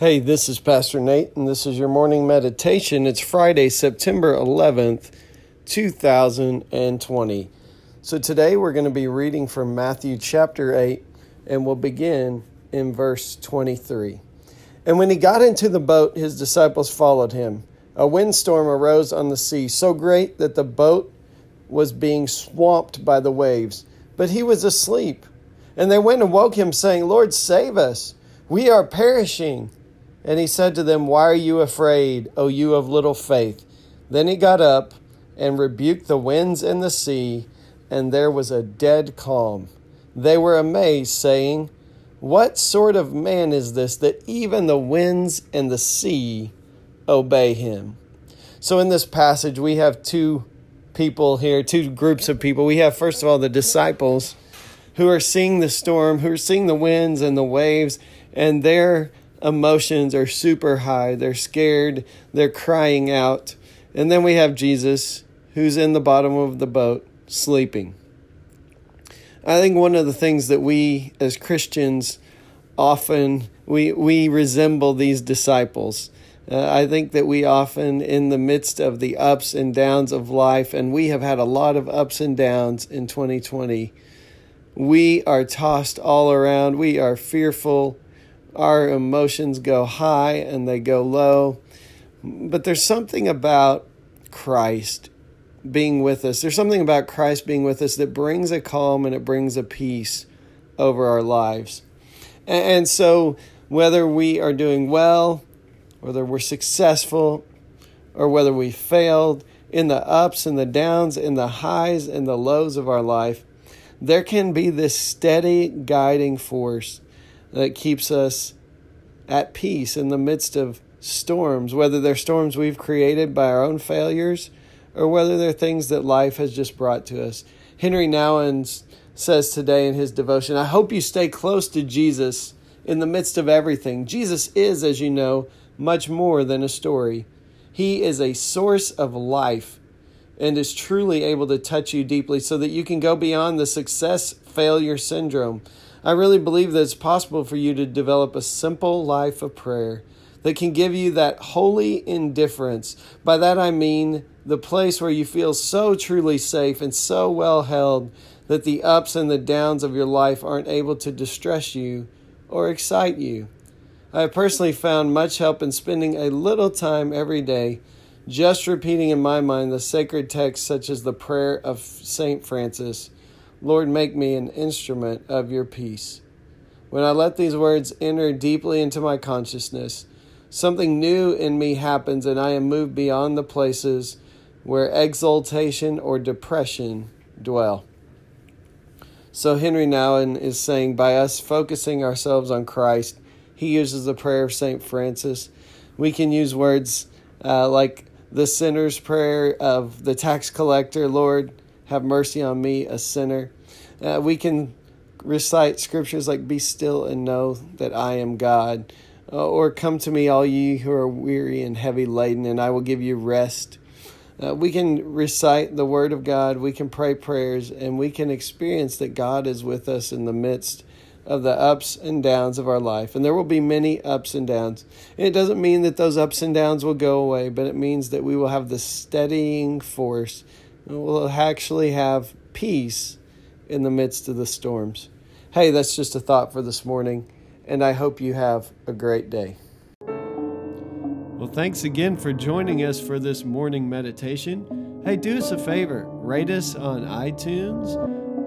Hey, this is Pastor Nate, and this is your morning meditation. It's Friday, September 11th, 2020. So today we're going to be reading from Matthew chapter 8, and we'll begin in verse 23. And when he got into the boat, his disciples followed him. A windstorm arose on the sea, so great that the boat was being swamped by the waves. But he was asleep. And they went and woke him, saying, Lord, save us. We are perishing. And he said to them, Why are you afraid, O you of little faith? Then he got up and rebuked the winds and the sea, and there was a dead calm. They were amazed, saying, What sort of man is this that even the winds and the sea obey him? So, in this passage, we have two people here, two groups of people. We have, first of all, the disciples who are seeing the storm, who are seeing the winds and the waves, and they're emotions are super high. They're scared, they're crying out. And then we have Jesus, who's in the bottom of the boat, sleeping. I think one of the things that we as Christians often we we resemble these disciples. Uh, I think that we often, in the midst of the ups and downs of life, and we have had a lot of ups and downs in 2020, we are tossed all around. We are fearful our emotions go high and they go low. But there's something about Christ being with us. There's something about Christ being with us that brings a calm and it brings a peace over our lives. And so, whether we are doing well, whether we're successful, or whether we failed, in the ups and the downs, in the highs and the lows of our life, there can be this steady guiding force that keeps us at peace in the midst of storms, whether they're storms we've created by our own failures or whether they're things that life has just brought to us. Henri Nouwen says today in his devotion, I hope you stay close to Jesus in the midst of everything. Jesus is, as you know, much more than a story. He is a source of life and is truly able to touch you deeply so that you can go beyond the success failure syndrome I really believe that it's possible for you to develop a simple life of prayer that can give you that holy indifference. By that I mean the place where you feel so truly safe and so well held that the ups and the downs of your life aren't able to distress you or excite you. I have personally found much help in spending a little time every day just repeating in my mind the sacred texts such as the prayer of St. Francis Lord, make me an instrument of your peace. When I let these words enter deeply into my consciousness, something new in me happens and I am moved beyond the places where exultation or depression dwell. So, Henri Nouwen is saying by us focusing ourselves on Christ, he uses the prayer of St. Francis. We can use words uh, like the sinner's prayer of the tax collector Lord, have mercy on me, a sinner. Uh, we can recite scriptures like, Be still and know that I am God. Uh, or, Come to me, all ye who are weary and heavy laden, and I will give you rest. Uh, we can recite the Word of God, we can pray prayers, and we can experience that God is with us in the midst of the ups and downs of our life. And there will be many ups and downs. And it doesn't mean that those ups and downs will go away, but it means that we will have the steadying force we'll actually have peace in the midst of the storms. Hey, that's just a thought for this morning, and I hope you have a great day. Well, thanks again for joining us for this morning meditation. Hey, do us a favor rate us on iTunes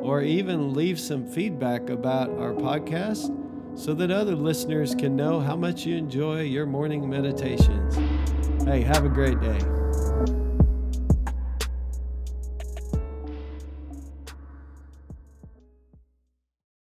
or even leave some feedback about our podcast so that other listeners can know how much you enjoy your morning meditations. Hey, have a great day.